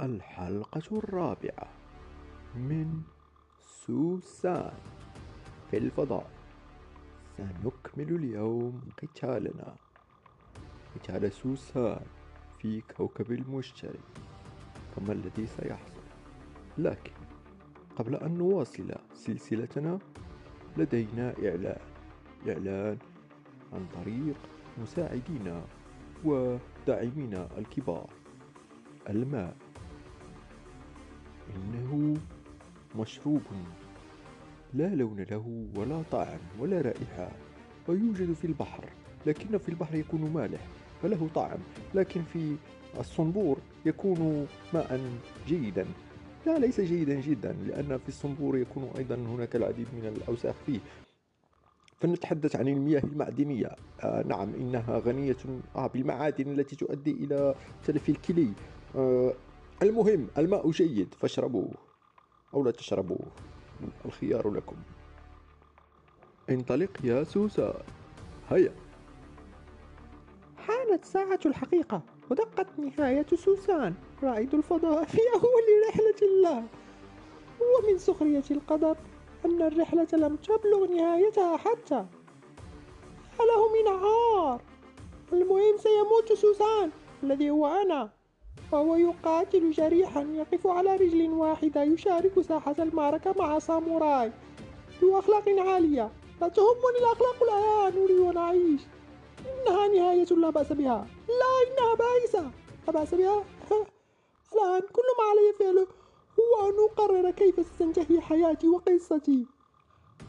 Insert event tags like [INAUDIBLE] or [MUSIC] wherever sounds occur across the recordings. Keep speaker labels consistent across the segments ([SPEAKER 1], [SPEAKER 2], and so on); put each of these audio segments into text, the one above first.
[SPEAKER 1] الحلقة الرابعة من سوسان في الفضاء. سنكمل اليوم قتالنا. قتال سوسان في كوكب المشتري. فما الذي سيحصل؟ لكن قبل أن نواصل سلسلتنا لدينا إعلان. إعلان عن طريق مساعدينا وداعمينا الكبار. الماء. إنه مشروب. لا لون له ولا طعم ولا رائحة ويوجد في البحر لكن في البحر يكون مالح فله طعم لكن في الصنبور يكون ماء جيدا. لا ليس جيدا جدا لأن في الصنبور يكون أيضا هناك العديد من الأوساخ فيه. فنتحدث عن المياه المعدنية. آه نعم إنها غنية آه بالمعادن التي تؤدي إلى تلف الكلي. آه المهم الماء جيد فاشربوه أو لا تشربوه. الخيار لكم. انطلق يا سوسة. هيا.
[SPEAKER 2] حانت ساعة الحقيقة. ودقت نهاية سوسان. رائد الفضاء في أول رحلة له. ومن سخرية القدر أن الرحلة لم تبلغ نهايتها حتى. له من عار. المهم سيموت سوسان الذي هو أنا. وهو يقاتل جريحا يقف على رجل واحدة يشارك ساحة المعركة مع ساموراي. ذو أخلاق عالية. لا تهمني الأخلاق الآن أريد أن أعيش. إنها نهاية لا بأس بها. لا إنها بائسة. لا بأس بها. [LAUGHS] الآن كل ما علي فعله هو أن أقرر كيف ستنتهي حياتي وقصتي.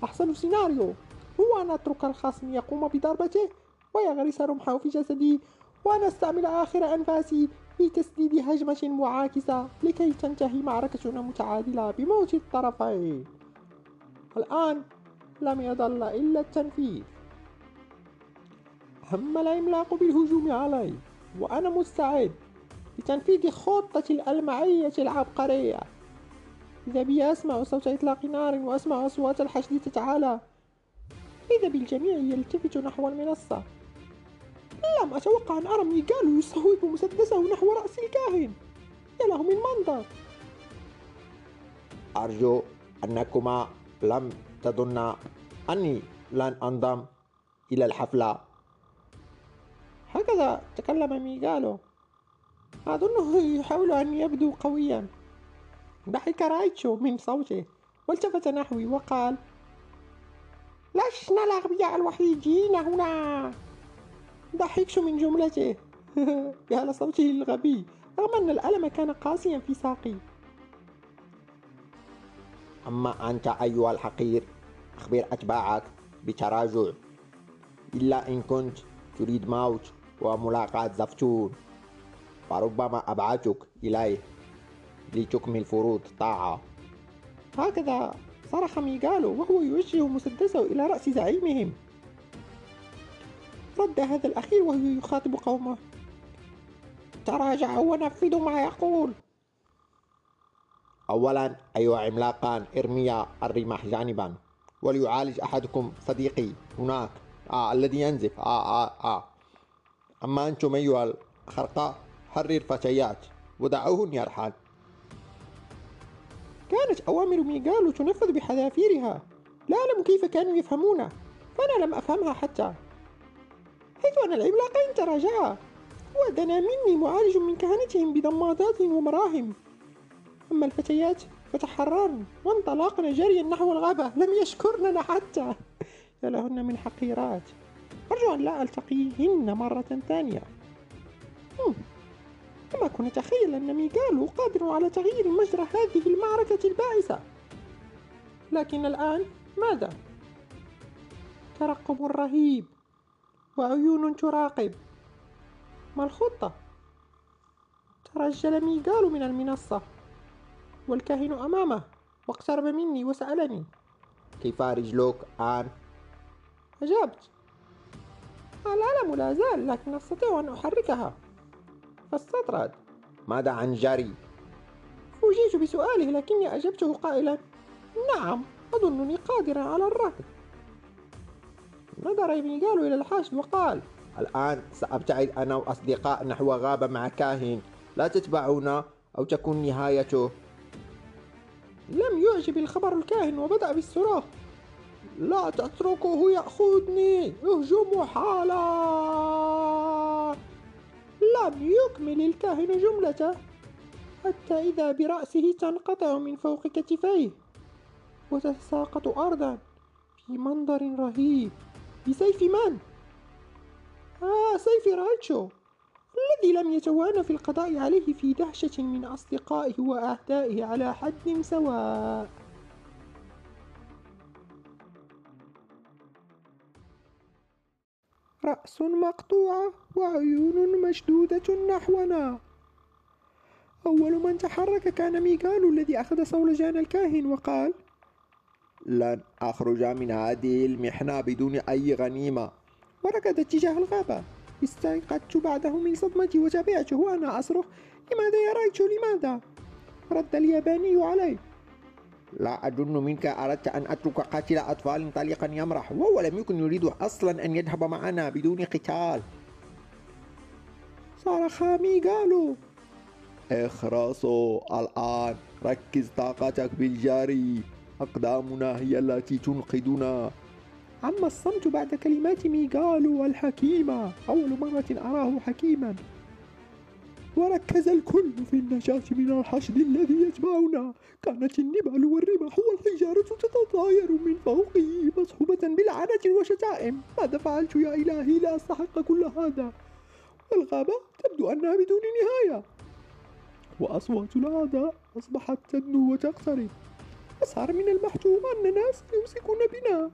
[SPEAKER 2] أحسن سيناريو هو أن أترك الخصم يقوم بضربته ويغرس رمحه في جسدي وأن أستعمل آخر أنفاسي في تسديد هجمة معاكسة لكي تنتهي معركتنا متعادلة بموت الطرفين. الآن لم يظل إلا التنفيذ. هم العملاق بالهجوم علي وأنا مستعد لتنفيذ خطتي الألمعية العبقرية. إذا بي أسمع صوت إطلاق نار وأسمع أصوات الحشد تتعالى إذا بالجميع يلتفت نحو المنصة. لم أتوقع أن أرى ميغالو يصوب مسدسه نحو رأس الكاهن. يا له من منظر
[SPEAKER 3] أرجو أنكما لم تظنا أني لن أنضم إلى الحفلة.
[SPEAKER 2] هكذا تكلم ميغالو أظنه يحاول أن يبدو قويا. ضحك رايتشو من صوته والتفت نحوي وقال لسنا الأغبياء الوحيدين هنا؟ ضحكت من جملته. [LAUGHS] يا لصوته الغبي رغم أن الألم كان قاسيا في ساقي.
[SPEAKER 3] أما أنت أيها الحقير أخبر أتباعك بتراجع. إلا إن كنت تريد موت وملاقاة زفتون. فربما أبعثك إليه لتكمل فروض طاعة.
[SPEAKER 2] هكذا صرخ ميغالو وهو يوجه مسدسه إلى رأس زعيمهم. رد هذا الأخير وهو يخاطب قومه. تراجعوا ونفذوا ما يقول.
[SPEAKER 3] أولا أيها عملاقان ارميا الرماح جانبا. وليعالج أحدكم صديقي هناك. آه الذي ينزف. آه آه آه. أما أنتم أيها الخرقاء حرر فتيات ودعوهن يرحل
[SPEAKER 2] كانت أوامر ميغالو تنفذ بحذافيرها. لا أعلم كيف كانوا يفهمونها فأنا لم أفهمها حتى. حيث أن العملاقين تراجعا. ودنا مني معالج من كهنتهم بضمادات ومراهم. أما الفتيات فتحررن وانطلقن جريا نحو الغابة. لم يشكرننا حتى. يا لهن من حقيرات. أرجو أن لا ألتقيهن مرة ثانية. لم أكن أتخيل أن ميغالو قادر على تغيير مجرى هذه المعركة البائسة. لكن الآن ماذا؟ ترقب رهيب وعيون تراقب ما الخطة؟ ترجل ميغالو من المنصة والكاهن أمامه واقترب مني وسألني
[SPEAKER 3] كيف رجلك الآن؟
[SPEAKER 2] أجبت الألم لا زال لكن أستطيع أن أحركها فاستطرد
[SPEAKER 3] ماذا عن جري؟
[SPEAKER 2] فوجئت بسؤاله لكني أجبته قائلا نعم أظنني قادرا على الركض نظر ميغالو إلى الحاشد وقال
[SPEAKER 3] الآن سأبتعد أنا وأصدقاء نحو غابة مع كاهن لا تتبعونا أو تكون نهايته.
[SPEAKER 2] لم يعجب الخبر الكاهن وبدأ بالصراخ لا تتركه يأخذني اهجموا حالا. لم يكمل الكاهن جملته حتى إذا برأسه تنقطع من فوق كتفيه وتتساقط أرضا في منظر رهيب. بسيف من؟ آه سيف رايتشو الذي لم يتوانى في القضاء عليه في دهشة من أصدقائه وأعدائه على حد سواء رأس مقطوعة وعيون مشدودة نحونا أول من تحرك كان ميغالو الذي أخذ صولجان الكاهن وقال
[SPEAKER 3] لن أخرج من هذه المحنة بدون أي غنيمة.
[SPEAKER 2] وركض اتجاه الغابة. استيقظت بعده من صدمتي وتابعته وأنا أصرخ. لماذا يا رايتشو لماذا؟ رد الياباني علي
[SPEAKER 3] لا أظن منك. أردت أن أترك قاتل أطفال طليقا يمرح. وهو لم يكن يريد أصلا أن يذهب معنا بدون قتال.
[SPEAKER 2] صرخ ميغالو
[SPEAKER 3] اخرسوا الآن. ركز طاقتك بالجري. أقدامنا هي التي تنقذنا.
[SPEAKER 2] عم الصمت بعد كلمات ميغالو الحكيمة أول مرة أراه حكيما. وركز الكل في النجاة من الحشد الذي يتبعنا. كانت النبال والرمح والحجارة تتطاير من فوقه مصحوبة بلعنة وشتائم. ماذا فعلت يا إلهي؟ لا أستحق كل هذا. والغابة تبدو أنها بدون نهاية. وأصوات الأعداء أصبحت تدنو وتقترب. أصار من المحتوم أن ناس يمسكون بنا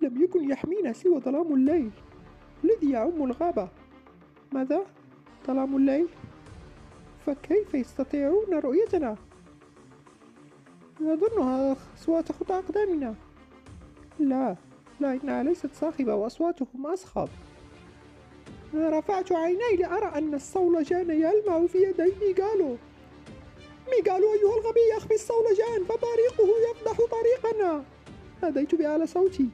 [SPEAKER 2] لم يكن يحمينا سوى ظلام الليل الذي يعم الغابة ماذا؟ ظلام الليل؟ فكيف يستطيعون رؤيتنا؟ أظنها أصوات خطى أقدامنا لا لا إنها ليست صاخبة وأصواتهم أصخب رفعت عيني لأرى أن الصولجان يلمع في يدي ميغالو ميغالو أيها الغبي أخفي الصولجان فبريقه يفضح طريقنا ناديت بأعلى صوتي.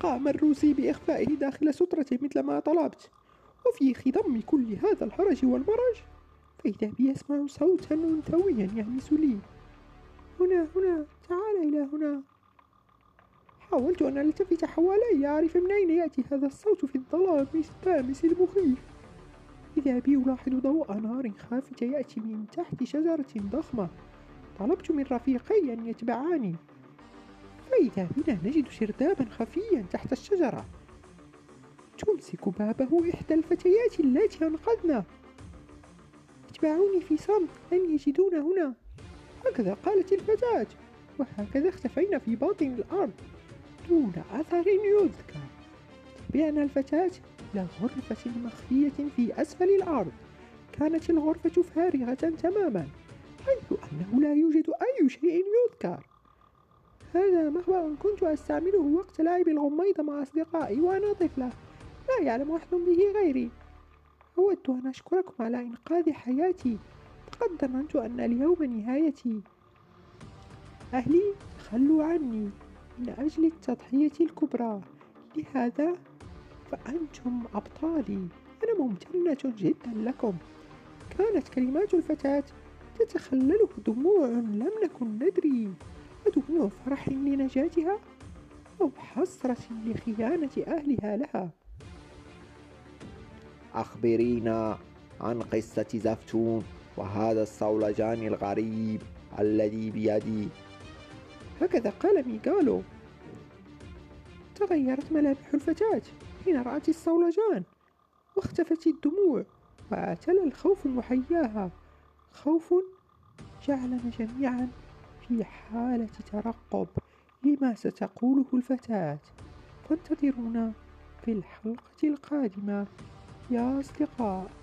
[SPEAKER 2] قام الروسي بإخفائه داخل سترته مثل ما طلبت. وفي خضم كل هذا الحرج والمرج. فإذا بي أسمع صوتا أنثويا يهمس لي. هنا هنا تعال إلى هنا. حاولت أن ألتفت حوالي لأعرف من أين يأتي هذا الصوت في الظلام الدامس المخيف. إذا بي ألاحظ ضوء نار خافت يأتي من تحت شجرة ضخمة. طلبت من رفيقي أن يتبعاني فإذا بنا نجد سردابا خفيا تحت الشجرة. تمسك بابه إحدى الفتيات اللاتي أنقذنا. اتبعوني في صمت لن يجدون هنا. هكذا قالت الفتاة. وهكذا اختفينا في باطن الأرض. دون أثر يذكر. تبعنا الفتاة. إلى غرفة مخفية في أسفل الأرض. كانت الغرفة فارغة تماما حيث أنه لا يوجد أي شيء يذكر. هذا مخبأ كنت أستعمله وقت لعب الغميض مع أصدقائي وأنا طفلة. لا يعلم أحد به غيري. أود أن أشكركم على إنقاذ حياتي. لقد ظننت أن اليوم نهايتي. أهلي خلوا عني. من أجل التضحية الكبرى. لهذا فأنتم أبطالي. أنا ممتنة جدا لكم. كانت كلمات الفتاة تتخلله دموع لم نكن ندري. ودموع فرح لنجاتها أو حسرة لخيانة أهلها لها.
[SPEAKER 3] أخبرينا عن قصة زفتون وهذا الصولجان الغريب الذي بيدي.
[SPEAKER 2] هكذا قال ميغالو. تغيرت ملامح الفتاة. حين رأت الصولجان واختفت الدموع واعتلى الخوف محياها. خوف جعلنا جميعا في حالة ترقب لما ستقوله الفتاة. فانتظرونا في الحلقة القادمة. يا أصدقاء.